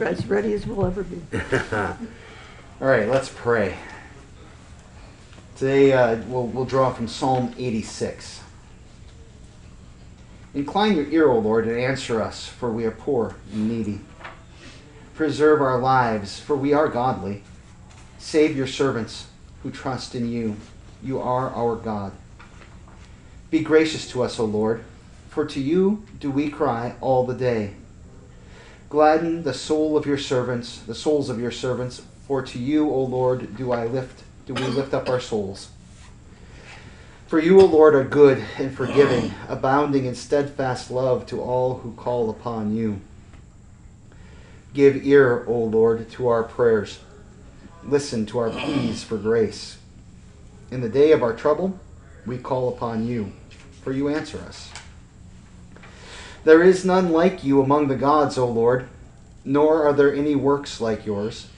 as ready as we'll ever be. All right, let's pray. Today uh, we'll, we'll draw from Psalm 86. Incline your ear, O Lord, and answer us, for we are poor and needy. Preserve our lives, for we are godly. Save your servants who trust in you. You are our God. Be gracious to us, O Lord, for to you do we cry all the day. Gladden the soul of your servants, the souls of your servants, for to you, O Lord, do I lift, do we lift up our souls. For you, O Lord, are good and forgiving, abounding in steadfast love to all who call upon you. Give ear, O Lord, to our prayers. Listen to our pleas for grace. In the day of our trouble, we call upon you, for you answer us. There is none like you among the gods, O Lord, nor are there any works like yours.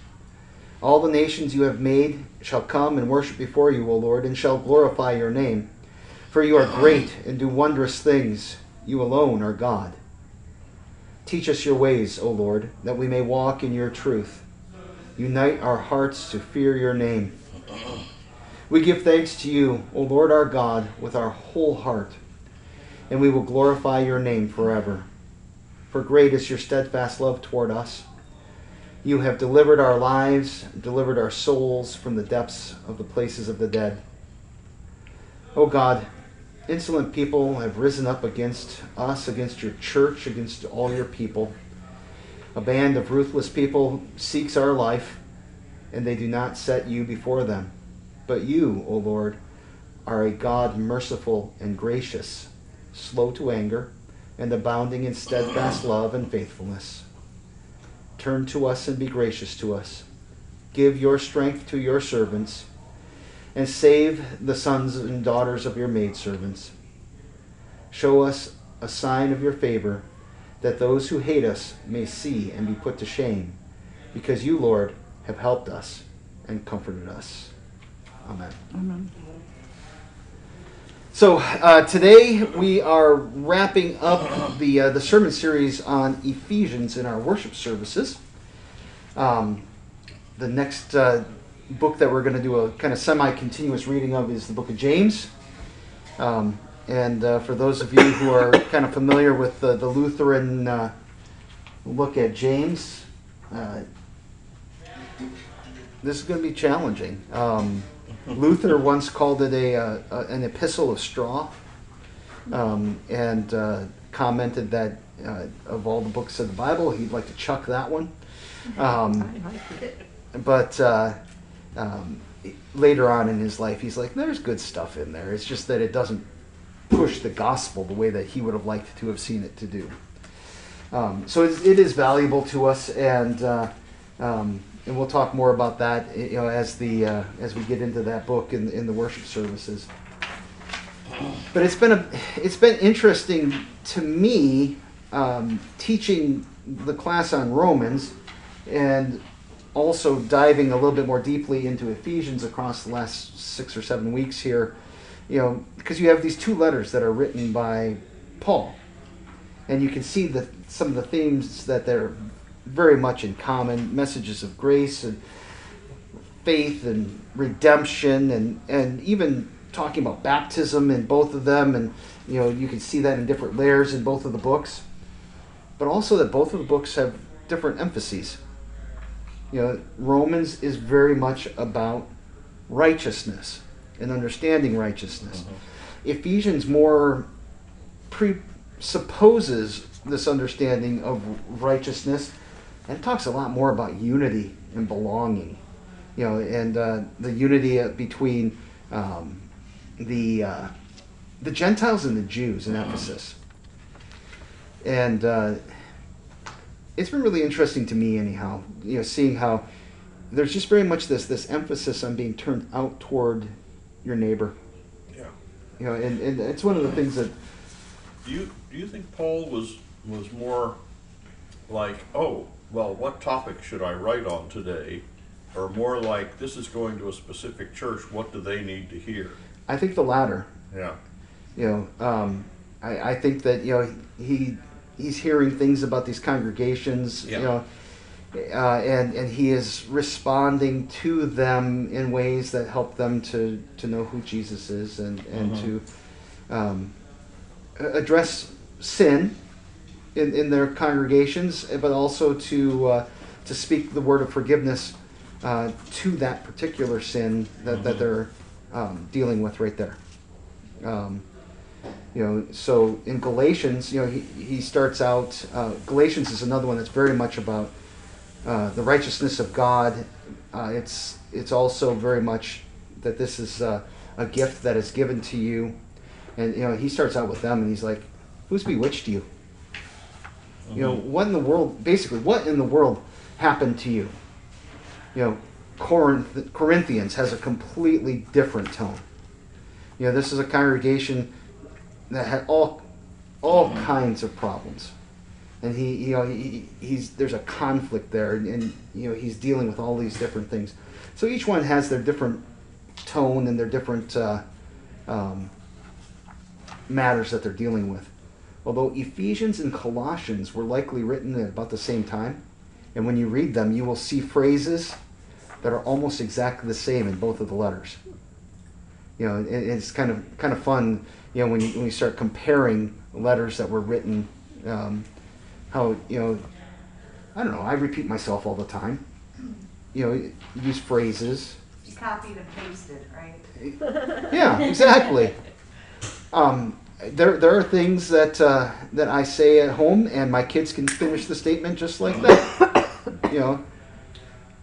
All the nations you have made shall come and worship before you, O Lord, and shall glorify your name. For you are great and do wondrous things. You alone are God. Teach us your ways, O Lord, that we may walk in your truth. Unite our hearts to fear your name. We give thanks to you, O Lord our God, with our whole heart, and we will glorify your name forever. For great is your steadfast love toward us. You have delivered our lives, delivered our souls from the depths of the places of the dead. O God, insolent people have risen up against us, against your church, against all your people. A band of ruthless people seeks our life, and they do not set you before them. But you, O Lord, are a God merciful and gracious, slow to anger, and abounding in steadfast love and faithfulness. Turn to us and be gracious to us. Give your strength to your servants, and save the sons and daughters of your maidservants. Show us a sign of your favor, that those who hate us may see and be put to shame, because you, Lord, have helped us and comforted us. Amen. Amen. So uh, today we are wrapping up the uh, the sermon series on Ephesians in our worship services. Um, the next uh, book that we're going to do a kind of semi-continuous reading of is the book of James. Um, and uh, for those of you who are kind of familiar with the, the Lutheran uh, look at James, uh, this is going to be challenging. Um, Luther once called it a, uh, a an epistle of straw, um, and uh, commented that uh, of all the books of the Bible, he'd like to chuck that one. Um, I like it. but uh, um, later on in his life, he's like, "There's good stuff in there. It's just that it doesn't push the gospel the way that he would have liked to have seen it to do." Um, so it's, it is valuable to us, and uh, um, and we'll talk more about that, you know, as the uh, as we get into that book in in the worship services. But it's been a it's been interesting to me um, teaching the class on Romans and also diving a little bit more deeply into Ephesians across the last six or seven weeks here, you know, because you have these two letters that are written by Paul, and you can see the some of the themes that they're very much in common. Messages of grace and faith and redemption and and even talking about baptism in both of them. And you know you can see that in different layers in both of the books. But also that both of the books have different emphases. You know romans is very much about righteousness and understanding righteousness. Mm-hmm. Ephesians more presupposes this understanding of righteousness and it talks a lot more about unity and belonging you know and uh, the unity uh, between um, the uh, the gentiles and the jews in ephesus and uh, it's been really interesting to me anyhow you know seeing how there's just very much this this emphasis on being turned out toward your neighbor Yeah. you know and, and it's one of the things that Do you do you think Paul was was more like, oh, well, what topic should I write on today? Or more like, this is going to a specific church, what do they need to hear? i think the latter Yeah. you know um, I, I think that you know he he's hearing things about these congregations Yeah. you know uh, and and he is responding to them in ways that help them to to know who Jesus is and and Mhm. to um, address sin in, in their congregations, but also to uh, to speak the word of forgiveness uh, to that particular sin that, that they're um, dealing with right there. Um, you know, so in Galatians, you know, he, he starts out. Uh, Galatians is another one that's very much about uh, the righteousness of God. Uh, it's it's also very much that this is uh, a gift that is given to you, and you know he starts out with them, and he's like, "Who's bewitched you? You know, what in the world? Basically, what in the world happened to you? You know, Corinth, Corinthians has a completely different tone. You know, this is a congregation that had all all kinds of problems and he you know he, he's there's a conflict there and, and you know he's dealing with all these different things so each one has their different tone and their different uh, um, matters that they're dealing with although ephesians and colossians were likely written at about the same time and when you read them you will see phrases that are almost exactly the same in both of the letters. You know it, it's kind of kind of fun you know when you, when you start comparing letters that were written um, how you know i don't know i repeat myself all the time. You know use phrases. You copied and pasted, right? yeah exactly. Um, there, there are things that uh, that i say at home and my kids can finish the statement just like that you know?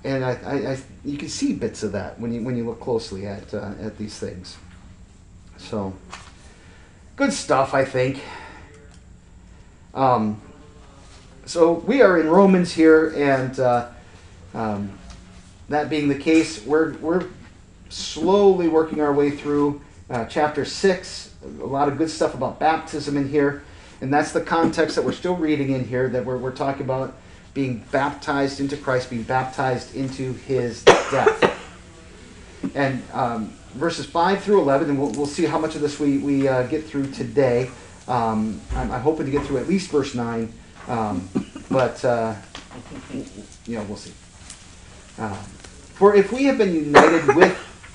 And I, I, I you can see bits of that when you when you look closely at uh, at these things. So good stuff i think. Um, so we are in Romans here, and uh, um, that being the case, we're, we're slowly working our way through uh, chapter 6. A lot of good stuff about baptism in here, and that's the context that we're still reading in here, that we're, we're talking about being baptized into Christ, being baptized into his death. And um, verses 5 through 11, and we'll, we'll see how much of this we, we uh, get through today. Um, I'm, I'm hoping to get through at least verse 9, um, but, uh, you know, we'll see. Um, For if we have been united with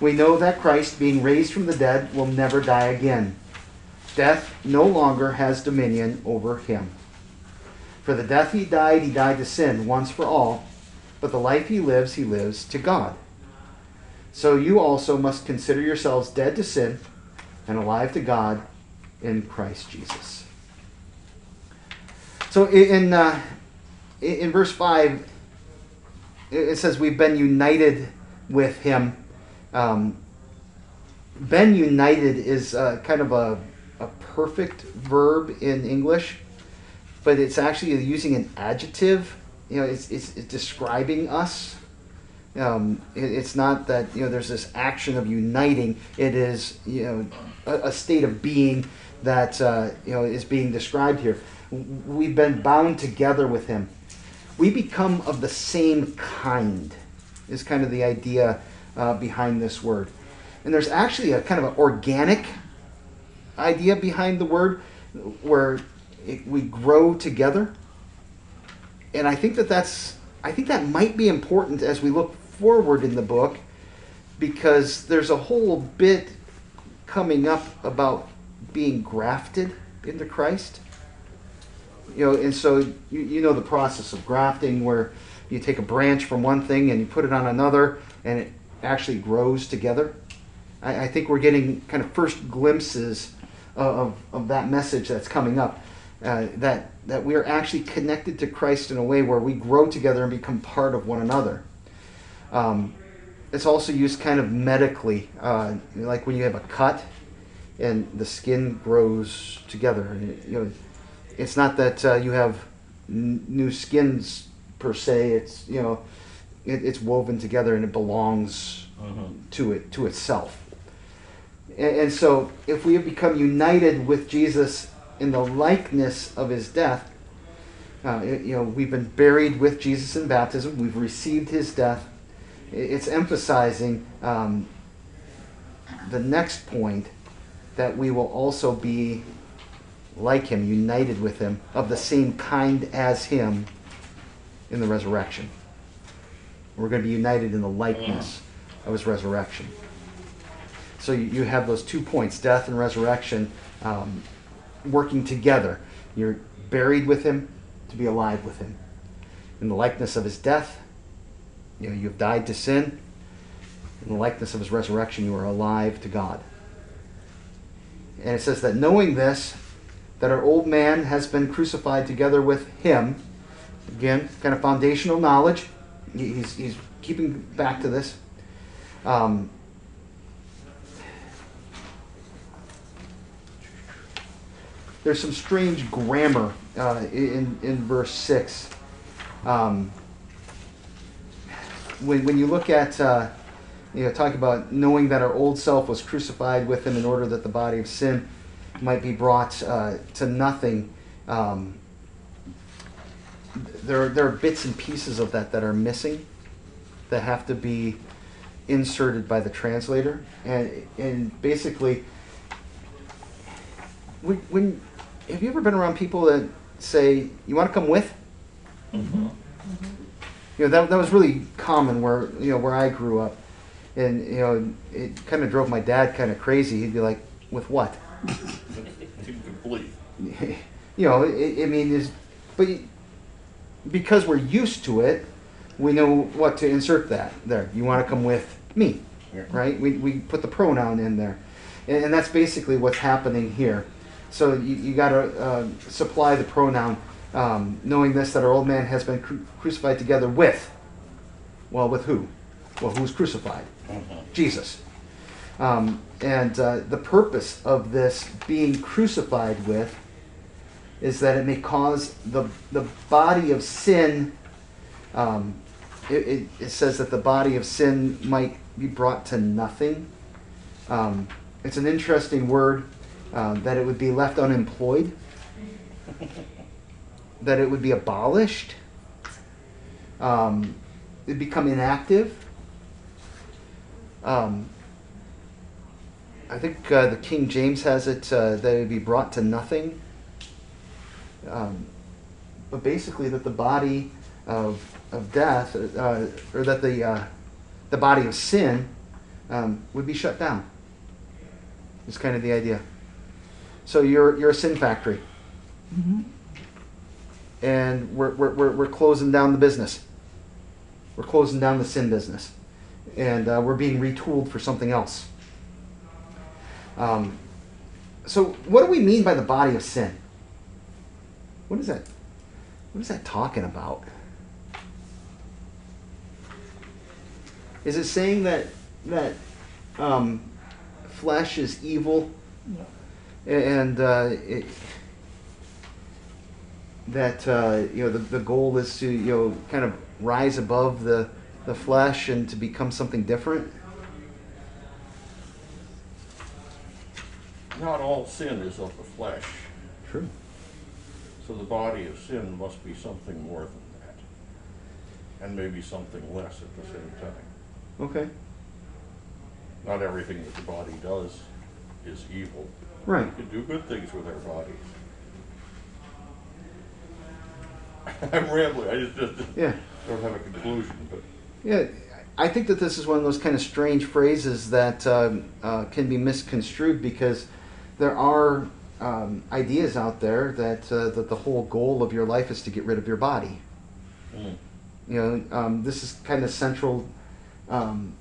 We know that Christ, being raised from the dead, will never die again. Death no longer has dominion over him. For the death he died, he died to sin once for all, but the life he lives, he lives to God. So you also must consider yourselves dead to sin and alive to God in Christ Jesus. So in uh, in verse five, it says we've been united with Him. Um, been united is uh, kind of a, a perfect verb in English, but it's actually using an adjective. You know, it's, it's, it's describing us. Um, it, it's not that you know there's this action of uniting. It is you know a, a state of being that uh, you know is being described here. We've been bound together with Him. We become of the same kind. Is kind of the idea uh, behind this word. And there's actually a kind of an organic idea behind the word where it, we grow together. And I think that that's I think that might be important as we look forward in the book because there's a whole bit coming up about being grafted into Christ. You know, and so you, you know the process of grafting where you take a branch from one thing and you put it on another and it actually grows together. I, I think we're getting kind of first glimpses of, of, that message that's coming up. Uh, that that we are actually connected to Christ in a way where we grow together and become part of one another. Um, it's also used kind of medically, uh, like when you have a cut and the skin grows together. You know, it's not that uh, you have n- new skins per se. It's you know it, it's woven together and it belongs to it to itself. And, and so, if we have become united with Jesus in the likeness of his death, uh, it- you know, we've been buried with Jesus in baptism. We've received his death. I- It's emphasizing um, the next point that we will also be like him, united with him, of the same kind as him in the resurrection. We're going to be united in the likeness of his resurrection. So you, you have those two points, death and resurrection, um, working together. You're buried with him to be alive with him. In the likeness of his death, you know, you've died to sin. In the likeness of his resurrection, you are alive to God. And it says that knowing this, that our old man has been crucified together with him. Again, kind of foundational knowledge. He- He's, he's keeping back to this. Um, there's some strange grammar uh, in, in verse 6. Um, when, when you look at, uh, you know, talk about knowing that our old self was crucified with him in order that the body of sin might be brought uh, to nothing. Um, there, there are bits and pieces of that that are missing that have to be inserted by the translator. And, and basically, when, when have you ever been around people that say, "You want to come with"? Mm-hmm. Mm-hmm. You know that that was really common where you know where I grew up, and you know it kind of drove my dad kind of crazy. He'd be like, "With what?" Incomplete. you know, I, I mean, is but y- because we're used to it, we know what to insert that there. You want to come with me, right? We, we put the pronoun in there, and, and that's basically what's happening here. So you, you got to uh, supply the pronoun, um, knowing this that our old man has been cru- crucified together with. Well, with who? Well, who's crucified? Jesus. Um, and uh, the purpose of this being crucified with is that it may cause the, the body of sin. Um, it, it, it says that the body of sin might be brought to nothing. Um, it's an interesting word um, that it would be left unemployed, that it would be abolished, um, it'd become inactive. Um, I think uh, the King James has it uh, that it would be brought to nothing. Um, but basically, that the body of, of death, uh, or that the, uh, the body of sin um, would be shut down. Is kind of the idea. So you're, you're a sin factory. And we're, we're, we're, we're closing down the business. We're closing down the sin business. And uh, we're being retooled for something else. Um, so, what do we mean by the body of sin? What is that? What is that talking about? Is it saying that that um, flesh is evil, and uh, it, that uh, you know the, the goal is to you know kind of rise above the the flesh and to become something different? Not all sin is of the flesh, True. So the body of sin must be something more than that. And maybe something less at the same time. Okay. Not everything that the body does is evil. Right. We can do good things with our bodies. I'm rambling, I just, just Yeah. don't have a conclusion, but Yeah, I think that this is one of those kind of strange phrases that um, uh, can be misconstrued because there are um, ideas out there that uh, that the whole goal of your life is to get rid of your body. mm, You know, um, this is kind of central um,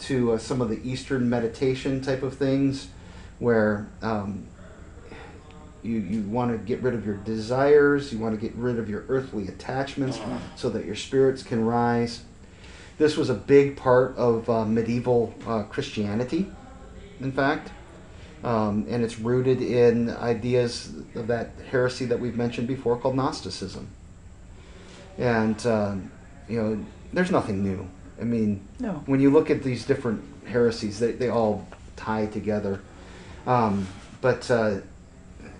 to uh, some of the Eastern meditation type of things, where um, you you want to get rid of your desires, you want to get rid of your earthly attachments, so that your spirits can rise. This was a big part of uh, medieval uh, Christianity, in fact. Um, and it's rooted in ideas of that heresy that we've mentioned before called Gnosticism. And, um, you know, there's nothing new. I mean, No. when you look at these different heresies, they, they all tie together. Um, but uh,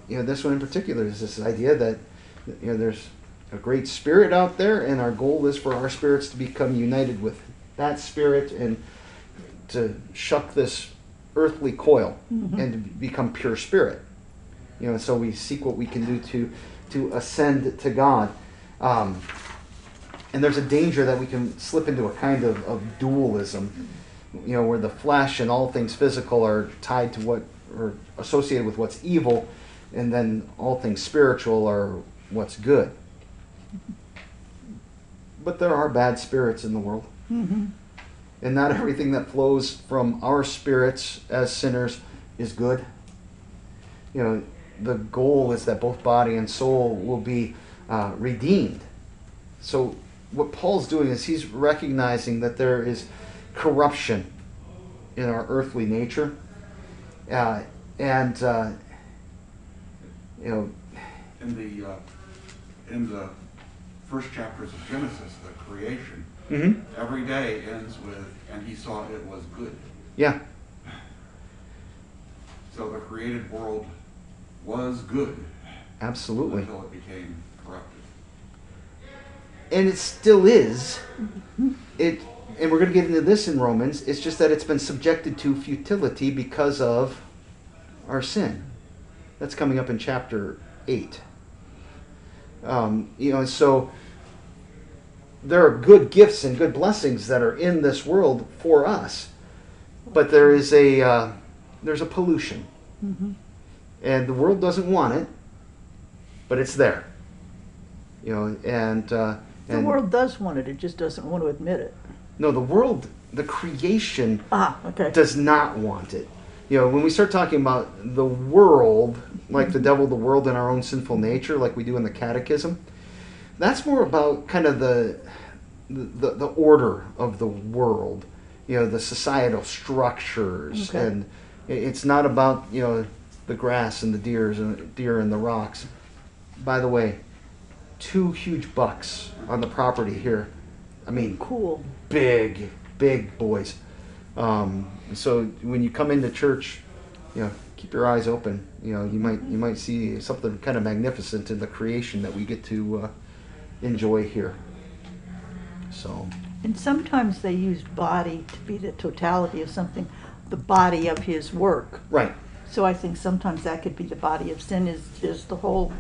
you know, this one in particular is this idea that you know there's a great spirit out there, and our goal is for our spirits to become united with that spirit and to shuck this earthly coil and to become pure spirit. You know, so we seek what we can do to to ascend to God. Um, and there's a danger that we can slip into a kind of, of dualism, you know, where the flesh and all things physical are tied to what or associated with what's evil, and then all things spiritual are what's good. But there are bad spirits in the world. Mm-hmm. And not everything that flows from our spirits as sinners is good. You know, the goal is that both body and soul will be uh, redeemed. So, what Paul's doing is he's recognizing that there is corruption in our earthly nature. Uh, and, uh, you know, in the, uh, in the first chapters of Genesis, the creation, mhm, every day ends with, and he saw it was good. yeah, So the created world was good absolutely. until it became corrupted. and it still is. It, and we're going to get into this in Romans. It's just that it's been subjected to futility because of our sin. That's coming up in chapter eight. Um, you know, and so there are good gifts and good blessings that are in this world for us, but there is a uh, there's a pollution, and the world doesn't want it, but it's there. You know, and uh, The world does want it, it just doesn't want to admit it. no, the world, the creation Ah, okay. does not want it. You know, when we start talking about the world, like the devil, the world, and our own sinful nature, like we do in the Catechism, that's more about kind of the the, the order of the world. You know, the societal structures, Okay. and it's not about you know the grass and the deers and deer and the rocks. By the way, two huge bucks on the property here. I mean, Cool. big, big boys. Um, so when you come into church, you know, keep your eyes open. You know, you might you might see something kind of magnificent in the creation that we get to uh, enjoy here. So And sometimes they use body to be the totality of something, the body of his work. right, So I think sometimes that could be the body of sin is, is the whole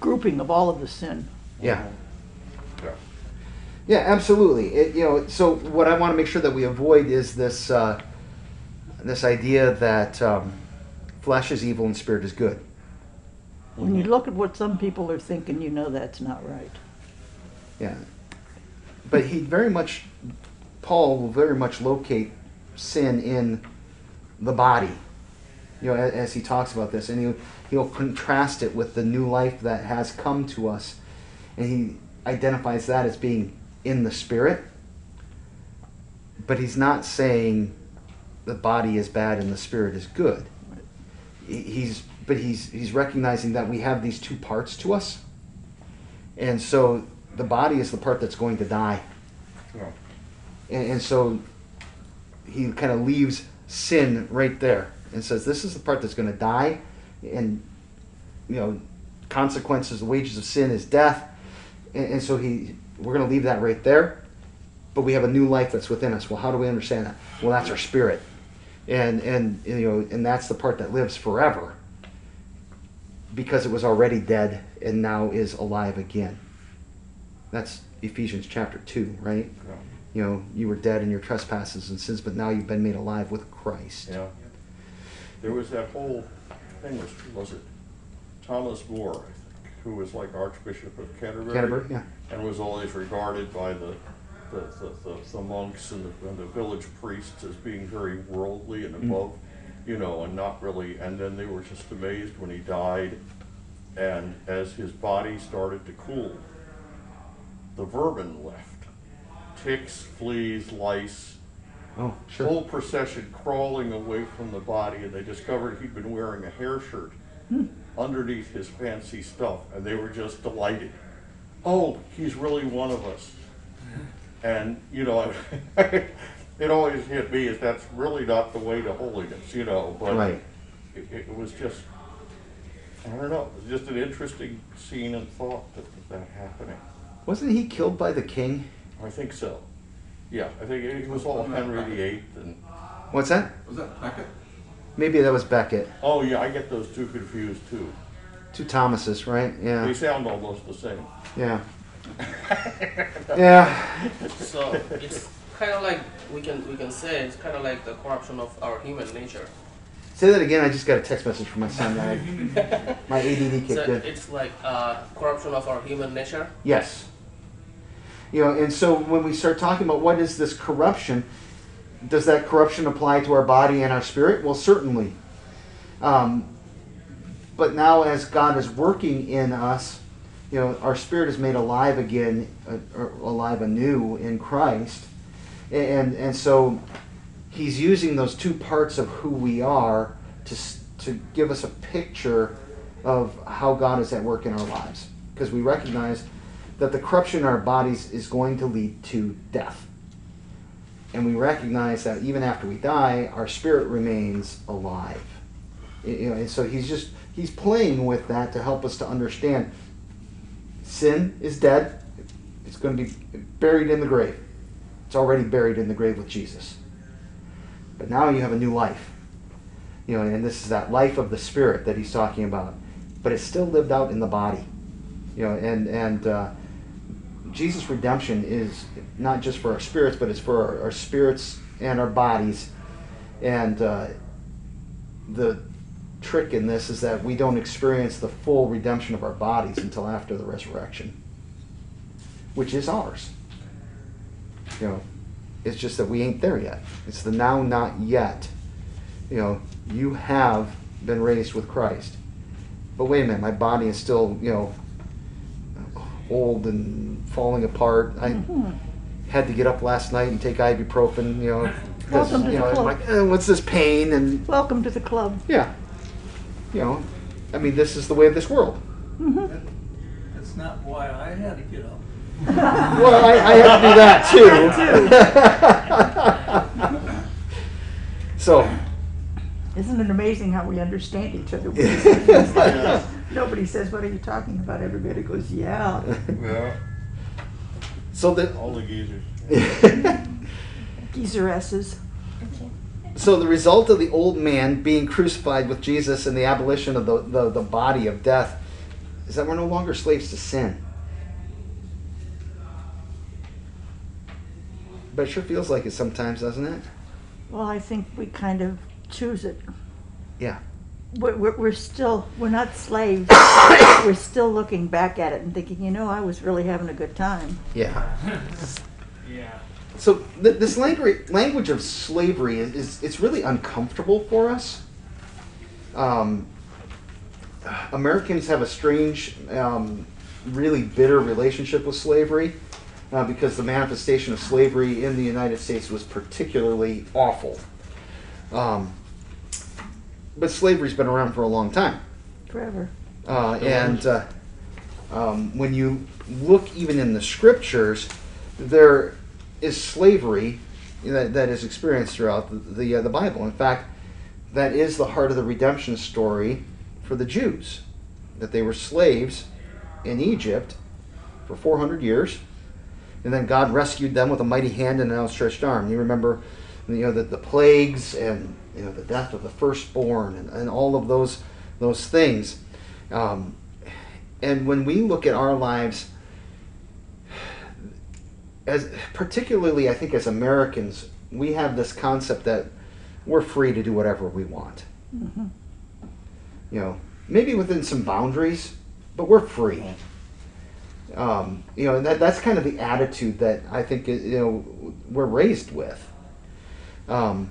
grouping of all of the sin. yeah, Yeah. yeah, absolutely. It, you know, so what I want to make sure that we avoid is this uh, this idea that um, flesh is evil and spirit is good. When you mm-hmm. look at what some people are thinking, you know that's not right. Yeah. But he very much, Paul will very much locate sin in the body, you know, as, as he talks about this. And he'll, he'll contrast it with the new life that has come to us. And he identifies that as being in the spirit. But he's not saying the body is bad and the spirit is good. He's, but he's, he's recognizing that we have these two parts to us. And so the body is the part that's going to die. Yeah. And, and so he kind of leaves sin right there and says, This is the part that's going to die. And, you know, consequences, the wages of sin is death. And, and so he, we're going to leave that right there. But we have a new life that's within us. Well, how do we understand that? Well, that's our spirit. And, and, you know, and that's the part that lives forever because it was already dead and now is alive again. That's Ephesians chapter 2, right? Yeah. You know, you were dead in your trespasses and sins, but now you've been made alive with Christ. Yeah. There was that whole thing, was, was it Thomas More, who was like Archbishop of Canterbury? Canterbury, yeah. And was always regarded by the, the, the, the, the monks and the, and the village priests as being very worldly and mm. above, you know, and not really, and then they were just amazed when he died. And as his body started to cool, the vermin left. Ticks, fleas, lice, Oh, sure. whole procession crawling away from the body, and they discovered he'd been wearing a hair shirt hmm. underneath his fancy stuff, and they were just delighted. Oh, he's really one of us. And, you know, it always hit me as that's really not the way to holiness, you know, but Right. it, it was just, I don't know, it was just an interesting scene and thought that that happening. Wasn't he killed by the king? I think so. Yeah, I think it was all Henry VIII and, What's that? Was that Becket? Maybe that was Becket. oh yeah, I get those two confused too. Two Thomases, right? Yeah. They sound almost the same. Yeah. Yeah. So it's kind of like we can we can say it's kind of like the corruption of our human nature. Say that again. I just got a text message from my son. I, my ADD So kicked in. it's like uh, corruption of our human nature. Yes. You know, and so when we start talking about what is this corruption, does that corruption apply to our body and our spirit? Well, certainly. Um, but now, as God is working in us, you know, our spirit is made alive again, uh, alive anew in Christ, and and so He's using those two parts of who we are to to give us a picture of how God is at work in our lives, because we recognize that the corruption in our bodies is going to lead to death. And we recognize that even after we die, our spirit remains alive. You know, and so he's just he's playing with that to help us to understand sin is dead. It's going to be buried in the grave. It's already buried in the grave with Jesus. But now you have a new life. You know, and this is that life of the spirit that he's talking about. But it's still lived out in the body. You know, and and uh, Jesus' redemption is not just for our spirits, but it's for our, our spirits and our bodies. And uh, the trick in this is that we don't experience the full redemption of our bodies until after the resurrection, which is ours. You know, it's just that we ain't there yet. It's the now, not yet. You know, you have been raised with Christ. But wait a minute, my body is still, you know, old and falling apart. I Mhm. had to get up last night and take ibuprofen, you know, because, Welcome to you know, the I'm club. like, eh, what's this pain? And Welcome to the club. yeah, you know, I mean, this is the way of this world. Mhm. That's not why I had to get up. Well, I, I have to do that too. so, Isn't it amazing how we understand each other? Nobody says, what are you talking about? Everybody goes, yeah. Yeah. so the All the geezers. Geezer S's. so the result of the old man being crucified with Jesus and the abolition of the, the, the body of death is that we're no longer slaves to sin. But it sure feels like it sometimes, doesn't it? Well, I think we kind of choose it. Yeah. We're, we're, we're still, we're not slaves. we're still looking back at it and thinking, you know, I was really having a good time. Yeah. Yeah. So th- this language language of slavery is, is it's really uncomfortable for us. Um, Americans have a strange, um, really bitter relationship with slavery uh, because the manifestation of slavery in the United States was particularly awful. Um, but slavery's been around for a long time. Forever. Uh, and uh, um, when you look even in the scriptures, there is slavery that, that is experienced throughout the, the, uh, the Bible. In fact, that is the heart of the redemption story for the Jews, that they were slaves in Egypt for 400 years, and then God rescued them with a mighty hand and an outstretched arm. You remember, you know, the, the plagues and you know the death of the firstborn and, and all of those those things. Um, and when we look at our lives, as particularly I think as Americans, we have this concept that we're free to do whatever we want. hmm You know, maybe within some boundaries, but we're free. Um, you know, and that, that's kind of the attitude that I think you know we're raised with. Um,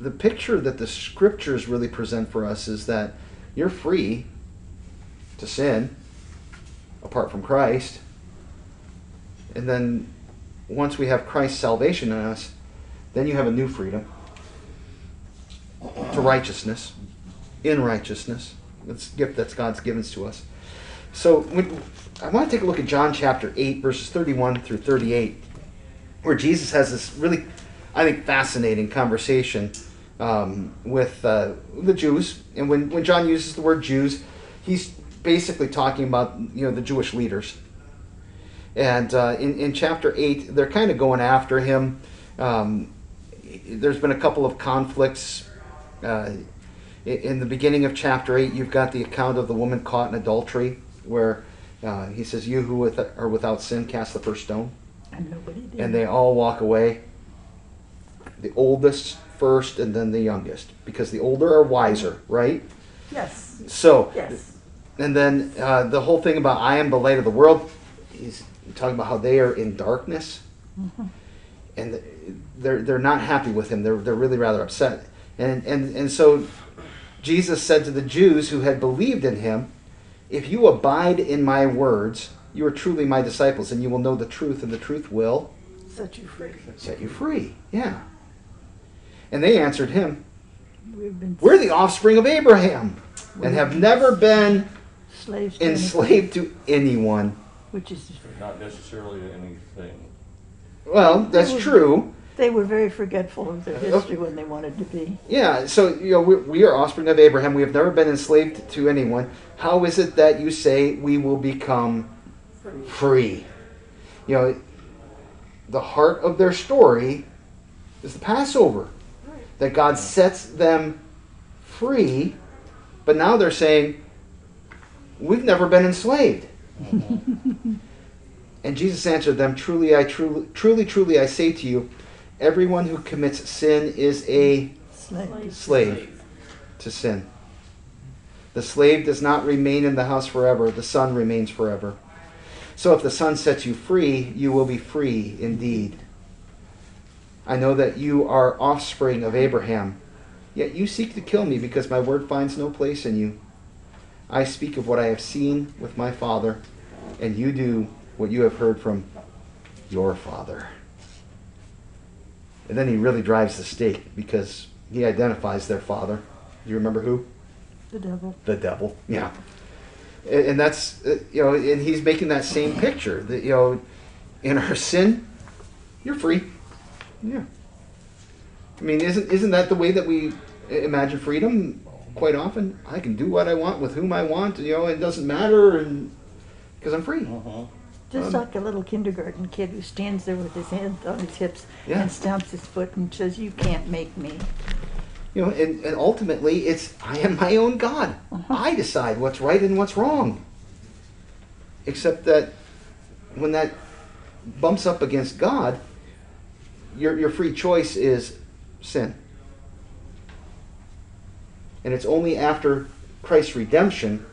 the picture that the scriptures really present for us is that you're free to sin apart from Christ. And then once we have Christ's salvation in us, then you have a new freedom to righteousness, in righteousness. That's gift that God's given to us. So when, I want to take a look at John chapter 8, verses 31 through 38, where Jesus has this really, I think, fascinating conversation um, with uh, the Jews. And when, when John uses the word Jews, he's basically talking about you know the Jewish leaders. And uh, in, in chapter 8, they're kind of going after him. Um, there's been a couple of conflicts. Uh, in- in the beginning of chapter 8, you've got the account of the woman caught in adultery, where uh, he says, You who with- are without sin, cast the first stone. And nobody did. And they all walk away. The oldest first, and then the youngest, because the older are wiser, right? Yes, So, yes. and then uh, the whole thing about I am the light of the world, he's talking about how they are in darkness. And they're, they're not happy with him. They're, they're really rather upset. And, and, and so Jesus said to the Jews who had believed in him, If you abide in my words, you are truly my disciples, and you will know the truth, and the truth will Set you free. set you free. Yeah. And they answered him, We've been We're the offspring of Abraham and have never been slaves to anything, enslaved to anyone. which is Not necessarily anything. Well, that's true. They were very forgetful of their history when they wanted to be. Yeah, so you know we, we are offspring of Abraham. We have never been enslaved to anyone. How is it that you say we will become free? You know, the heart of their story is the Passover, that God sets them free, but now they're saying we've never been enslaved. and Jesus answered them, "Truly, I truly, truly, truly, I say to you." Everyone who commits sin is a Slaves. slave to sin. The slave does not remain in the house forever, the son remains forever. So if the son sets you free, you will be free indeed. I know that you are offspring of Abraham, yet you seek to kill me because my word finds no place in you. I speak of what I have seen with my father, and you do what you have heard from your father. And then he really drives the stake because he identifies their father. Do you remember who? The devil. The devil. Yeah. And, and that's uh, you know, and he's making that same picture that you know, in our sin, you're free. Yeah. I mean, isn't isn't that the way that we imagine freedom? Quite often, I can do what I want with whom I want. You know, it doesn't matter, and because I'm free. Just Um, like a little kindergarten kid who stands there with his hands on his hips Yeah. and stamps his foot and says, "You can't make me." You know, and, and ultimately, it's I am my own God. I decide what's right and what's wrong. Except that when that bumps up against God, your, your free choice is sin. And it's only after Christ's redemption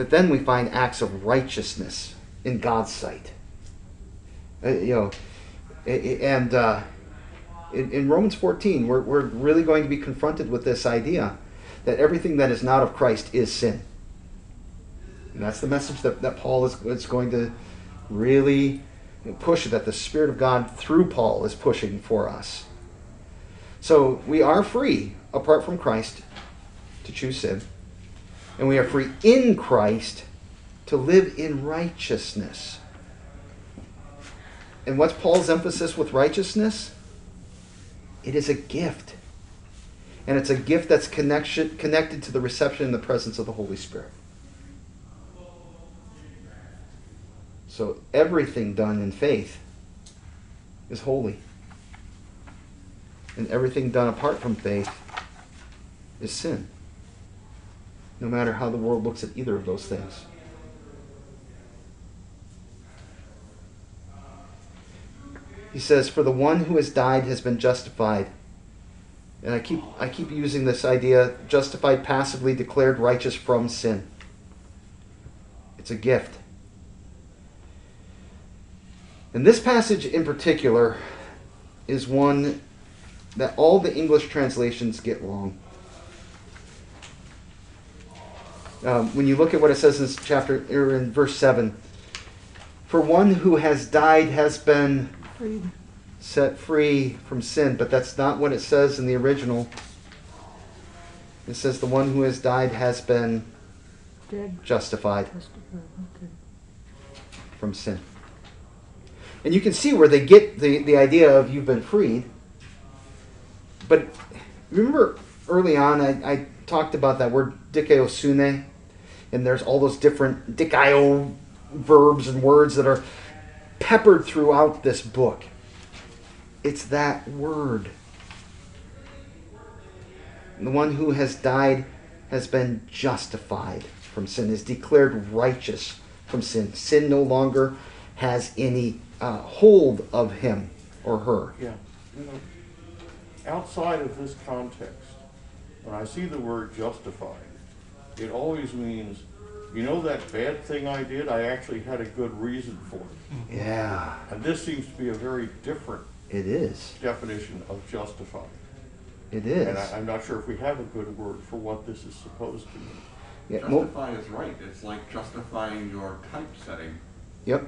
that then we find acts of righteousness in God's sight. Uh, you know, and. Uh, in, in Romans 14, we're, we're really going to be confronted with this idea that everything that is not of Christ is sin. And that's the message that, that Paul is, is going to really push, that the Spirit of God through Paul is pushing for us. So we are free, apart from Christ, to choose sin. And we are free in Christ to live in righteousness. And what's Paul's emphasis with righteousness? It is a gift. And it's a gift that's connection, connected to the reception and the presence of the Holy Spirit. So everything done in faith is holy. And everything done apart from faith is sin. No matter how the world looks at either of those things. He says, For the one who has died has been justified. And I keep I keep using this idea justified passively, declared righteous from sin. It's a gift. And this passage in particular is one that all the English translations get wrong. Um, when you look at what it says in chapter or in verse seven, for one who has died has been set free from sin, but that's not what it says in the original. It says the one who has died has been Dead. justified Justified, okay. from sin. And you can see where they get the, the idea of you've been freed. But remember early on, I, I talked about that word dikaiosune, and there's all those different dikaio verbs and words that are peppered throughout this book. It's that word. The one who has died has been justified from sin, is declared righteous from sin. Sin no longer has any uh, hold of him or her. Yeah, you know, outside of this context, when I see the word justified, it always means, you know that bad thing I did, I actually had a good reason for it. Yeah, And this seems to be a very different it is. definition of justified. It is. And I, I'm not sure if we have a good word for what this is supposed to mean. Yeah, mo- Justify is right. It's like justifying your typesetting. Yep.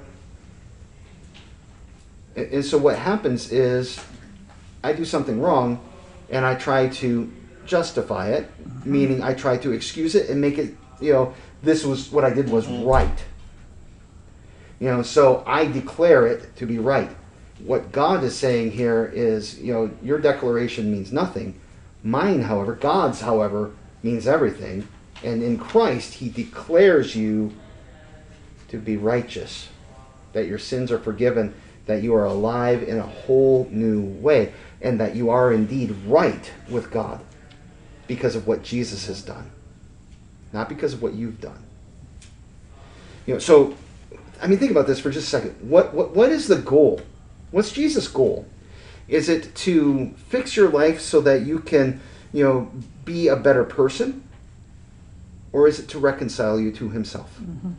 And and so what happens is I do something wrong and I try to justify it, meaning I try to excuse it and make it, you know, this was what I did was mm. right. You know, so I declare it to be right. What God is saying here is, you know, your declaration means nothing. Mine, however, God's, however, means everything. And in Christ, He declares you to be righteous, that your sins are forgiven, that you are alive in a whole new way, and that you are indeed right with God because of what Jesus has done, not because of what you've done. You know, so I mean, think about this for just a second. What what what is the goal? What's Jesus' goal? Is it to fix your life so that you can, you know, be a better person? Or is it to reconcile you to himself? Mm-hmm.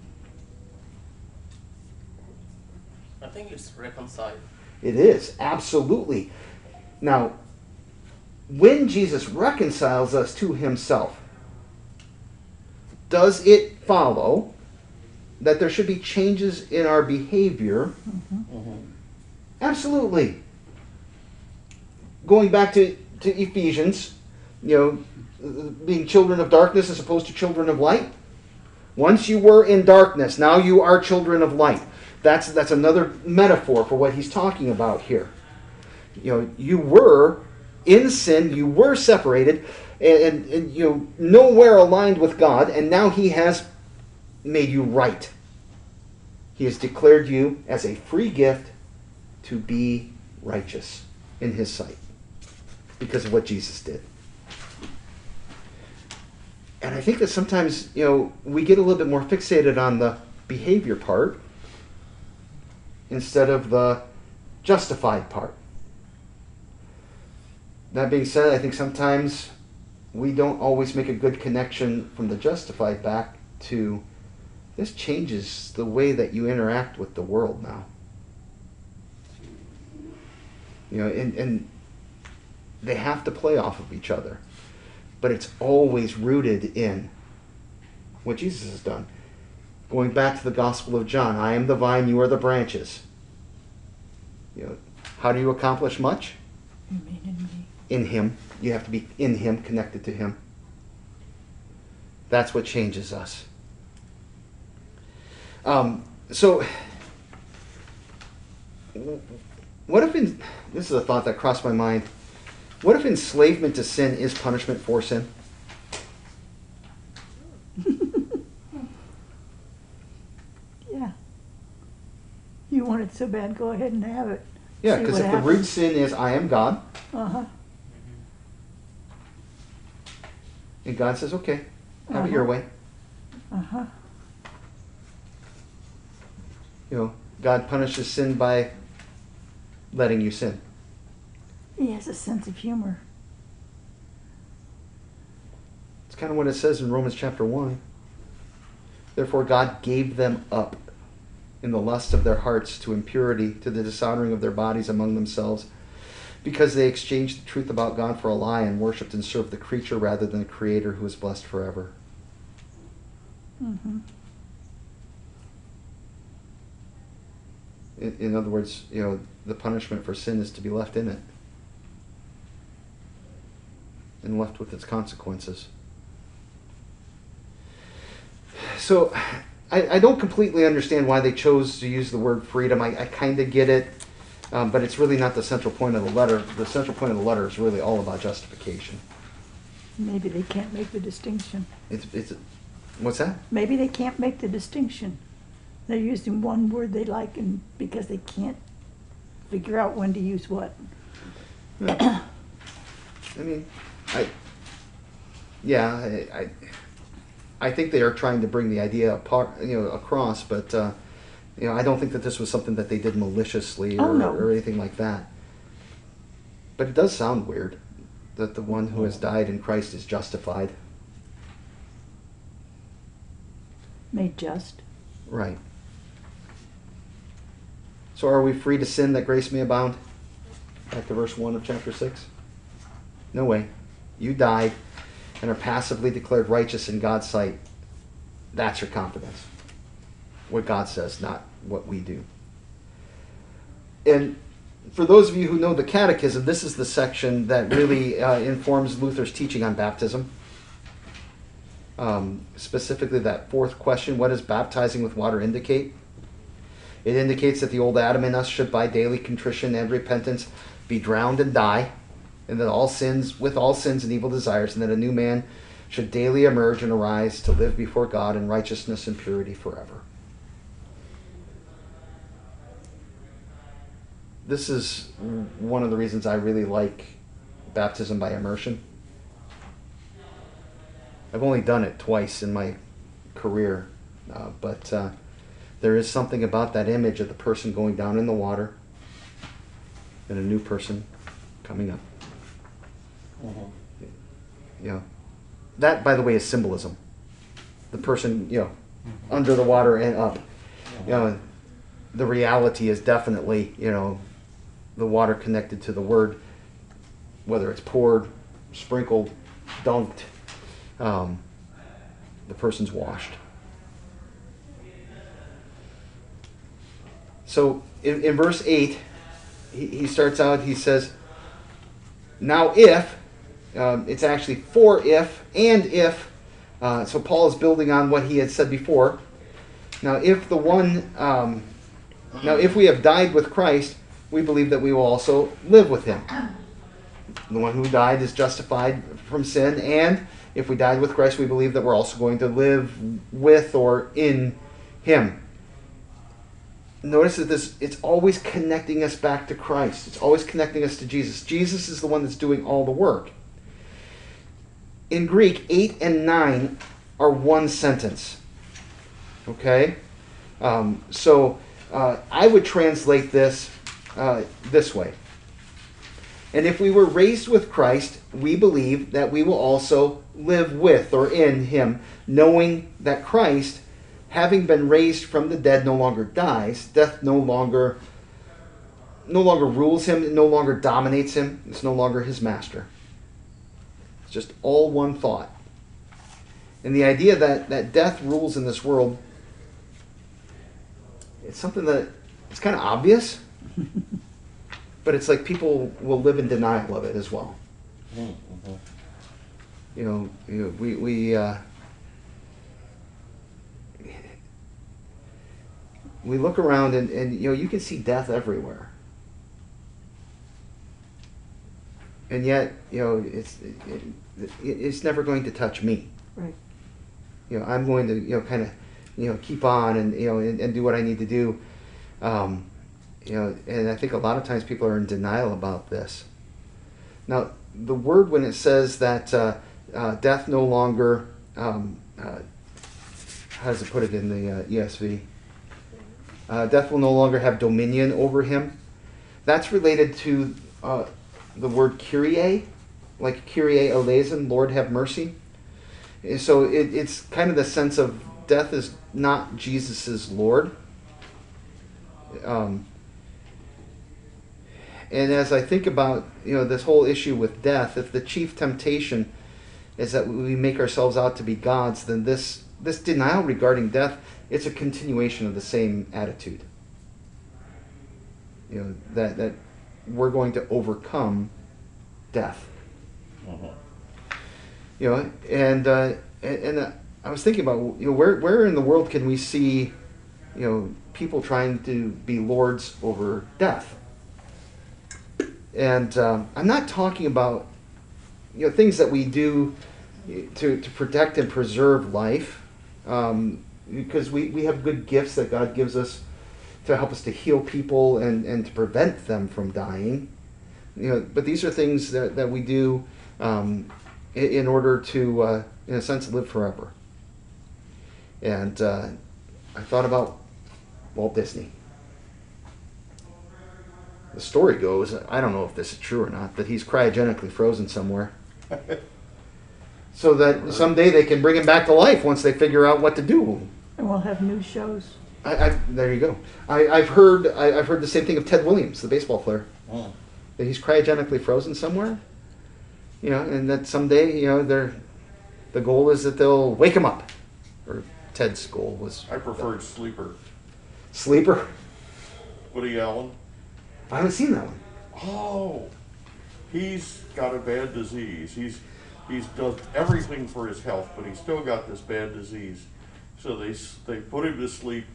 I think it's reconciled. It is, absolutely. Now, when Jesus reconciles us to himself, does it follow that there should be changes in our behavior? Mm-hmm. Absolutely. Going back to, to Ephesians, you know, being children of darkness as opposed to children of light. Once you were in darkness, now you are children of light. That's that's another metaphor for what he's talking about here. You know, you were in sin, you were separated, and, and, and you know nowhere aligned with God, and now he has made you right. He has declared you as a free gift to be righteous in his sight because of what Jesus did. And I think that sometimes, you know, we get a little bit more fixated on the behavior part instead of the justified part. That being said, I think sometimes we don't always make a good connection from the justified back to this changes the way that you interact with the world now. You know, and, and they have to play off of each other. But it's always rooted in what Jesus has done. Going back to the Gospel of John, I am the vine, you are the branches. You know, how do you accomplish much? Mean in me? In Him. You have to be in Him, connected to Him. That's what changes us. Um, so, what if in, this is a thought that crossed my mind. What if enslavement to sin is punishment for sin? Yeah. You want it so bad, go ahead and have it. Yeah, because if the root sin is I am God, Uh-huh. And God says, okay, have it your Uh-huh. way. Uh-huh. You know, God punishes sin by letting you sin. He has a sense of humor. It's kind of what it says in Romans chapter 1. Therefore, God gave them up in the lust of their hearts to impurity, to the dishonoring of their bodies among themselves, because they exchanged the truth about God for a lie and worshipped and served the creature rather than the Creator who is blessed forever. Mm-hmm. In, in other words, you know, the punishment for sin is to be left in it and left with its consequences. so I, I don't completely understand why they chose to use the word freedom. I, I kind of get it, um, but it's really not the central point of the letter. The central point of the letter is really all about justification. Maybe they can't make the distinction. It's, it's, what's that? Maybe they can't make the distinction. They're using one word they like and because they can't figure out when to use what. I mean, I, yeah, I, I, I think they are trying to bring the idea apart, you know, across, but, uh, you know, I don't think that this was something that they did maliciously Oh, or, no. or anything like that. But it does sound weird that the one who has died in Christ is justified. Made just. Right. So are we free to sin that grace may abound? Back to verse 1 of chapter 6. No way. You died and are passively declared righteous in God's sight. That's your confidence. What God says, not what we do. And for those of you who know the Catechism, this is the section that really uh, informs Luther's teaching on baptism. Um, specifically, that fourth question what does baptizing with water indicate? It indicates that the old Adam in us should, by daily contrition and repentance, be drowned and die, and that all sins, with all sins and evil desires, and that a new man should daily emerge and arise to live before God in righteousness and purity forever. This is one of the reasons I really like baptism by immersion. I've only done it twice in my career, uh, but uh, there is something about that image of the person going down in the water and a new person coming up. You know, that, by the way, is symbolism. The person, you know, under the water and up. You know, the reality is definitely, you know, the water connected to the word, whether it's poured, sprinkled, dunked, um, the person's washed. So in, in verse 8, he, he starts out, he says, Now if, um, it's actually for if and if, uh, so Paul is building on what he had said before. Now if the one, um, now if we have died with Christ, we believe that we will also live with him. The one who died is justified from sin, and if we died with Christ, we believe that we're also going to live with or in him notice that this it's always connecting us back to Christ. It's always connecting us to Jesus. Jesus is the one that's doing all the work. In Greek, 8 and 9 are one sentence. Okay? Um, so uh, I would translate this uh, this way. And if we were raised with Christ, we believe that we will also live with or in him, knowing that Christ having been raised from the dead no longer dies. Death no longer no longer rules him no longer dominates him. It's no longer his master. It's just all one thought. And the idea that that death rules in this world it's something that it's kind of obvious but it's like people will live in denial of it as well. You know, you know we we uh, we look around and, and you know you can see death everywhere. And yet you know it's it, it, it's never going to touch me. Right. you know i'm going to you know kind of you know keep on and you know and, and do what i need to do. Um, you know and i think a lot of times people are in denial about this now the word when it says that uh, uh, death no longer um, uh, how does it put it in the uh, esv uh, death will no longer have dominion over him. That's related to uh, the word Kyrie, like Kyrie eleison, Lord have mercy. So it, it's kind of the sense of death is not Jesus's Lord. Um, and as I think about you know this whole issue with death, if the chief temptation is that we make ourselves out to be gods, then this this denial regarding death it's a continuation of the same attitude. You know that that we're going to overcome death. You know, and uh, and, and uh, I was thinking about you know where where in the world can we see you know people trying to be lords over death, and um, I'm not talking about you know things that we do to to protect and preserve life, um, because we we have good gifts that God gives us to help us to heal people and and to prevent them from dying, you know. But these are things that that we do um, in, in order to, uh, in a sense, live forever. And uh, I thought about Walt Disney. The story goes, I don't know if this is true or not, that he's cryogenically frozen somewhere. so that someday they can bring him back to life once they figure out what to do. And we'll have new shows. I, I, there you go. I, I've heard I, I've heard the same thing of Ted Williams, the baseball player, Hmm. that he's cryogenically frozen somewhere. You know, and that someday, you know, they're the goal is that they'll wake him up. Or Ted's goal was I preferred Sleeper. sleeper. Woody Allen. I haven't seen that one. Oh, he's got a bad disease. He's he's does everything for his health, but he's still got this bad disease. So they they put him to sleep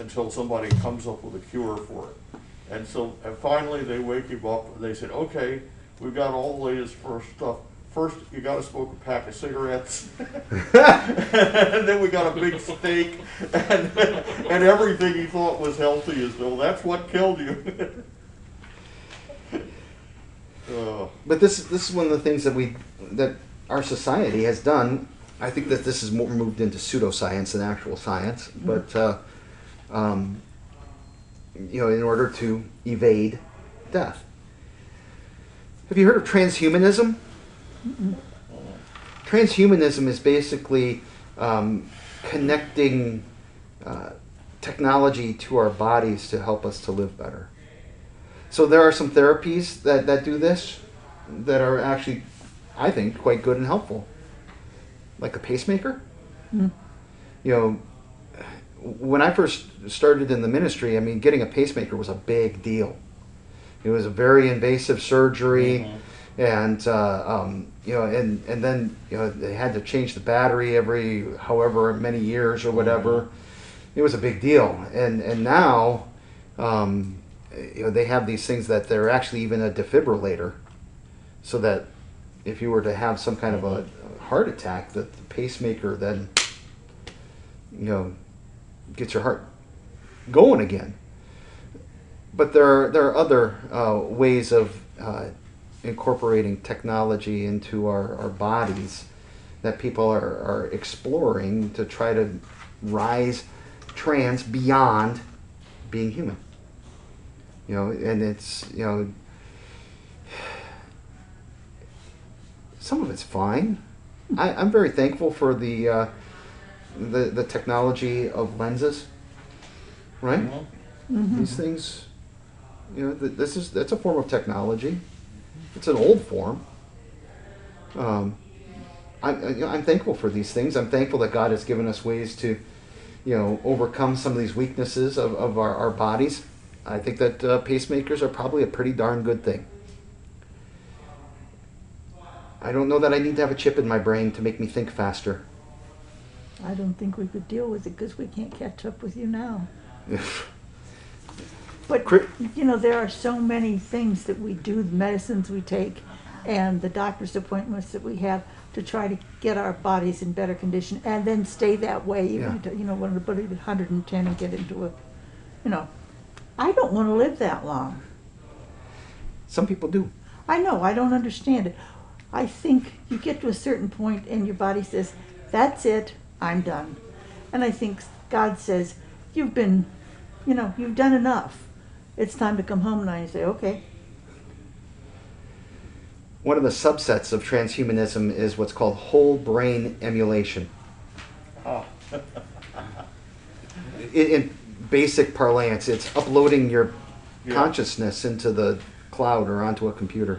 until somebody comes up with a cure for it. And so and finally they wake him up. And they said, "Okay, we've got all the latest first stuff. First, you got to smoke a pack of cigarettes, and then we got a big steak, and, and everything he thought was healthy is well, that's what killed you." Oh. But this this is one of the things that we that our society has done. I think that this is more moved into pseudoscience than actual science. But uh, um, you know, in order to evade death. Have you heard of transhumanism? Transhumanism is basically um, connecting uh, technology to our bodies to help us to live better. So there are some therapies that, that do this that are actually, I think, quite good and helpful. Like a pacemaker. Mm. You know, when I first started in the ministry, I mean, getting a pacemaker was a big deal. It was a very invasive surgery, and uh, um, you know, and and then you know they had to change the battery every however many years or whatever. It was a big deal, and and now, um, you know, they have these things that they're actually even a defibrillator, so that if you were to have some kind of a heart attack, that the pacemaker then, you know, gets your heart going again. But there are there are other uh, ways of uh, incorporating technology into our, our bodies that people are, are exploring to try to rise trans beyond being human. You know, and it's you know some of it's fine. I, I'm very thankful for the uh, the the technology of lenses. Right? Mhm. These things, you know, th- this is that's a form of technology. It's an old form. Um, I'm, you know, I'm thankful for these things. I'm thankful that God has given us ways to, you know, overcome some of these weaknesses of, of our, our bodies. I think that uh, pacemakers are probably a pretty darn good thing. I don't know that I need to have a chip in my brain to make me think faster. I don't think we could deal with it because we can't catch up with you now. But, you know, there are so many things that we do, the medicines we take, and the doctor's appointments that we have to try to get our bodies in better condition and then stay that way, even, Yeah. to, you know, when we're putting 110 and get into a, you know, I don't want to live that long. Some people do. I know, I don't understand it. I think you get to a certain point and your body says, that's it, I'm done. And I think God says, you've been, you know, you've done enough. It's time to come home now. You say, okay. One of the subsets of transhumanism is what's called whole brain emulation. Oh. in, in basic parlance, it's uploading your Yeah. consciousness into the cloud or onto a computer.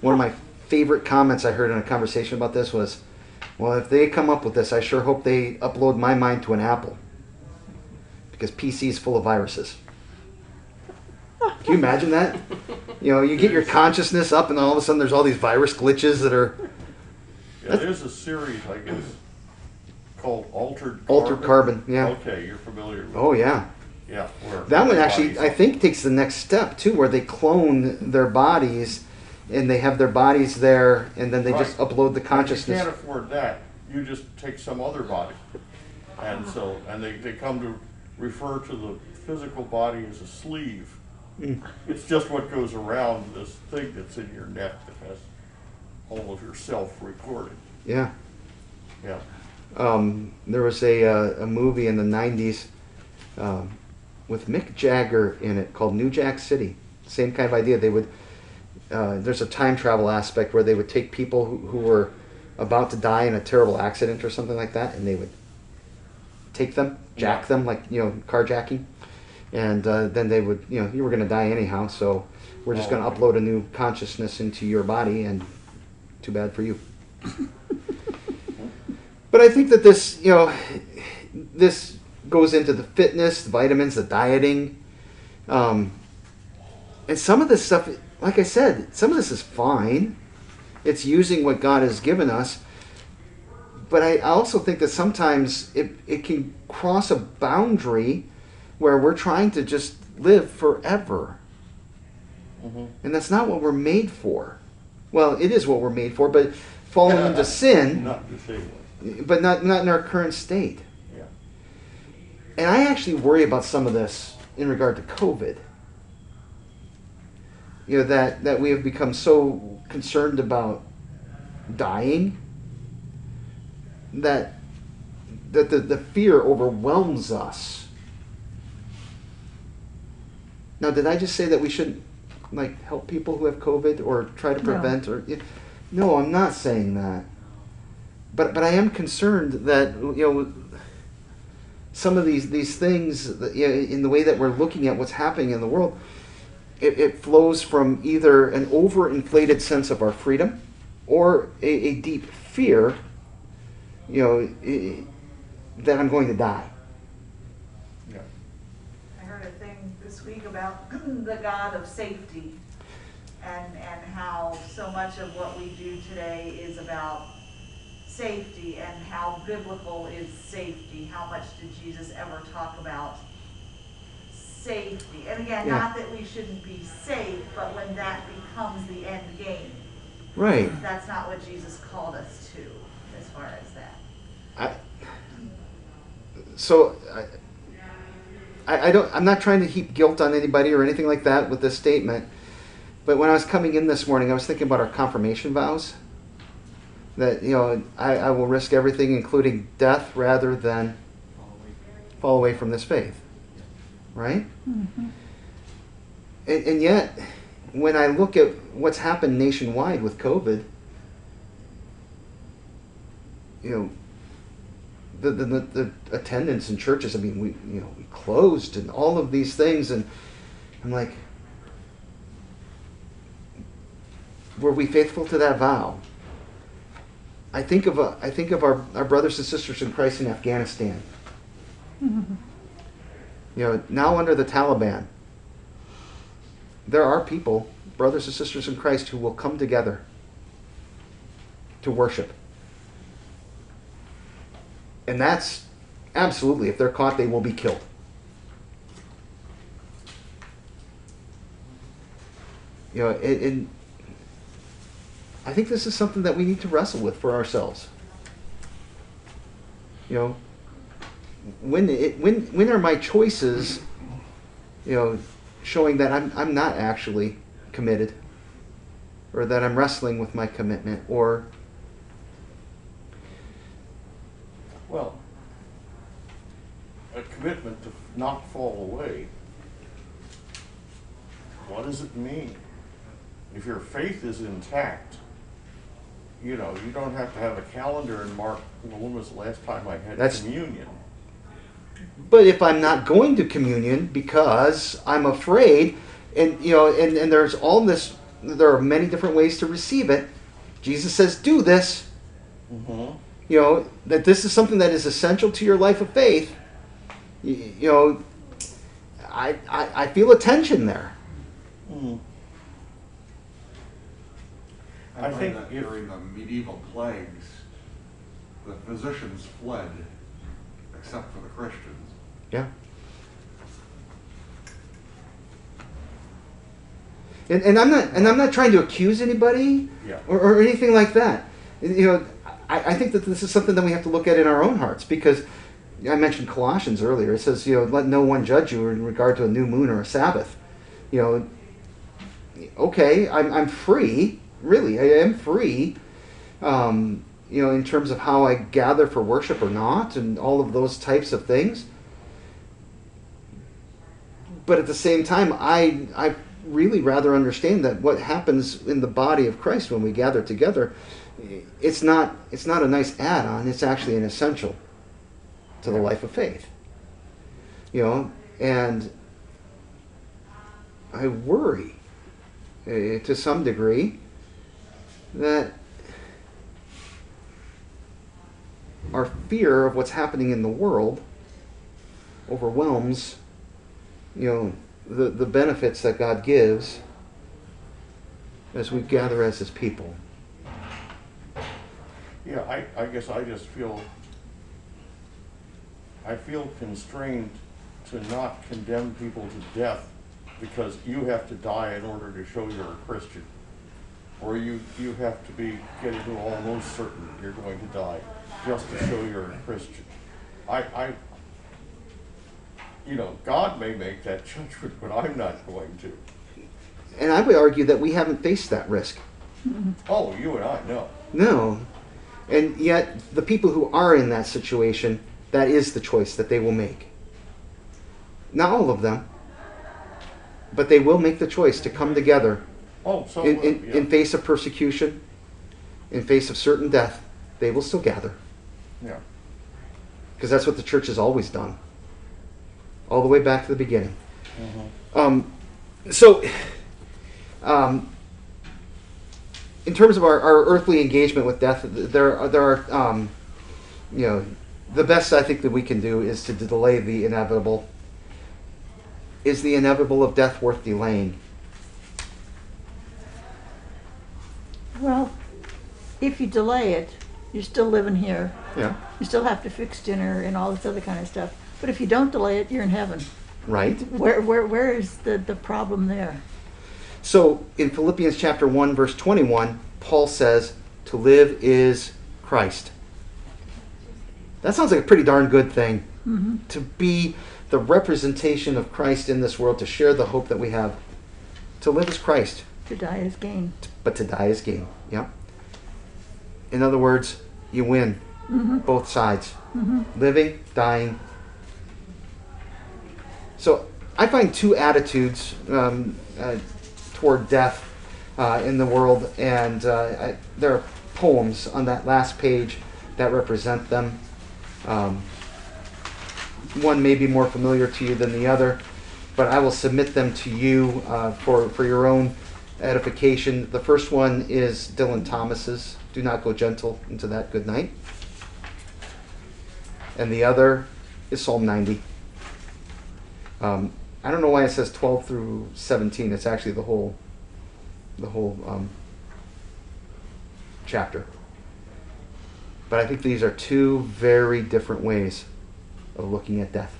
One of my favorite comments I heard in a conversation about this was, "Well, if they come up with this, I sure hope they upload my mind to an Apple, because PC is full of viruses." Can you imagine that? You know, you get your consciousness up, and all of a sudden, there's all these virus glitches that are. Yeah, there's a series, I guess, called altered. Altered carbon, yeah. Okay, you're familiar with. Oh yeah. Yeah. where That one actually, I think, takes the next step too, where they clone their bodies, and they have their bodies there, and then they just upload the If consciousness. you can't afford that, you just take some other body. And so, and they, they come to refer to the physical body as a sleeve. Mm. It's just what goes around this thing that's in your neck that has all of yourself recorded. Yeah. Yeah. Um, there was a uh, a movie in the '90s um, with Mick Jagger in it called New Jack City. Same kind of idea. They would uh, there's a time travel aspect where they would take people who, who were about to die in a terrible accident or something like that, and they would take them, jack them, like you know, carjacking, and uh, then they would, you know, you were going to die anyhow, so we're just Oh, going to upload a new consciousness into your body, and too bad for you. but I think that this, you know, this goes into the fitness, the vitamins, the dieting, um, and some of this stuff. Like I said, some of this is fine. It's using what God has given us. But I also think that sometimes it, it can cross a boundary where we're trying to just live forever. Mhm. And that's not what we're made for. Well, it is what we're made for, but falling into sin, Not the same. But not, not in our current state. Yeah. And I actually worry about some of this in regard to COVID. You know, that, that we have become so concerned about dying that that the, the fear overwhelms us. Now, did I just say that we shouldn't like help people who have COVID or try to No. prevent or no, I'm not saying that. But but I am concerned that you know some of these these things that, you know, in the way that we're looking at what's happening in the world it, it flows from either an overinflated sense of our freedom or a, a deep fear you know i- that i'm going to die Yeah. I heard a thing this week about the God of safety and, and how so much of what we do today is about safety and how biblical is safety. How much did Jesus ever talk about safety? And again, Yeah. not that we shouldn't be safe, but when that becomes the end game, right that's not what Jesus called us to as far as that. I, so I, I I don't I'm not trying to heap guilt on anybody or anything like that with this statement but when I was coming in this morning I was thinking about our confirmation vows that you know I, I will risk everything including death rather than fall away from this faith right mm-hmm. and, and yet when I look at what's happened nationwide with COVID you know the, the, the, the attendance in churches. I mean, we you know we closed and all of these things, and I'm like, were we faithful to that vow? I think of uh, I think of our, our brothers and sisters in Christ in Afghanistan. You know, now under the Taliban, there are people, brothers and sisters in Christ, who will come together to worship. And that's absolutely, if they're caught, they will be killed. You know, and, and I think this is something that we need to wrestle with for ourselves. You know, when it, when when are my choices, you know, showing that I'm I'm not actually committed, or that I'm wrestling with my commitment, or Well, a commitment to not fall away. What does it mean? If your faith is intact, you know, you don't have to have a calendar and mark, well, when was the last time I had That's- communion? But if I'm not going to communion because I'm afraid, and you know, and, and there's all this, there are many different ways to receive it. Jesus says, "Do this." Mm-hmm. You know that this is something that is essential to your life of faith. You, you know, I, I I feel a tension there. Mm. I I find think that if- during the medieval plagues, the physicians fled, except for the Christians. Yeah. And, and I'm not and I'm not trying to accuse anybody Yeah. or, or anything like that. You know, I, I think that this is something that we have to look at in our own hearts because I mentioned Colossians earlier. It says, you know, let no one judge you in regard to a new moon or a Sabbath. You know, okay, I'm, I'm free, really, I am free, um, you know, in terms of how I gather for worship or not and all of those types of things. But at the same time, I, I really rather understand that what happens in the body of Christ when we gather together, it's not, it's not a nice add-on, it's actually an essential to the life of faith. You know, and I worry uh, to some degree that our fear of what's happening in the world overwhelms, you know, the, the benefits that God gives as we gather as His people. Yeah, I, I guess I just feel, I feel constrained to not condemn people to death because you have to die in order to show you're a Christian. Or you, you have to be getting to almost certain you're going to die just to show you're a Christian. I, I, you know, God may make that judgment, but I'm not going to. And I would argue that we haven't faced that risk. Oh, you and I, no. No. And yet, the people who are in that situation, that is the choice that they will make. Not all of them, but they will make the choice to come together Oh, so, in, in, yeah. in face of persecution, in face of certain death. They will still gather. Yeah. Because that's what the church has always done, all the way back to the beginning. Mm-hmm. Um, so, um, in terms of our, our earthly engagement with death, there are, there are um, you know, the best I think that we can do is to delay the inevitable. Is the inevitable of death worth delaying? Well, if you delay it, you're still living here. Yeah. You still have to fix dinner and all this other kind of stuff. But if you don't delay it, you're in heaven. Right? Where, where, where is the, the problem there? So in Philippians chapter 1, verse 21, Paul says, To live is Christ. That sounds like a pretty darn good thing. Mm-hmm. To be the representation of Christ in this world, to share the hope that we have. To live is Christ, To die is gain. But to die is gain. Yeah. In other words, you win both sides living, dying. So I find two attitudes um, uh, toward death uh, in the world, and uh, I, there are poems on that last page that represent them. Um, one may be more familiar to you than the other, but I will submit them to you uh, for, for your own edification. The first one is Dylan Thomas's Do Not Go Gentle into That Good Night. And the other is Psalm 90. Um, I don't know why it says 12 through 17. It's actually the whole, the whole um, chapter. But I think these are two very different ways of looking at death.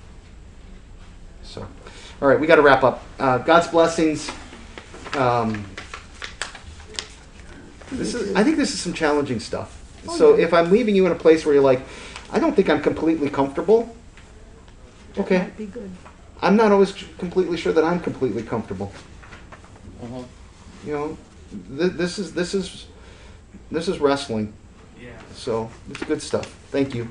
So, all right, we got to wrap up. Uh, God's blessings. Um, this is, I think this is some challenging stuff. Oh, so yeah. if I'm leaving you in a place where you're like, I don't think I'm completely comfortable. That Okay. might be good. I'm not always completely sure that I'm completely comfortable. Mhm. You know, th- this is this is this is wrestling. Yeah. So it's good stuff. Thank you.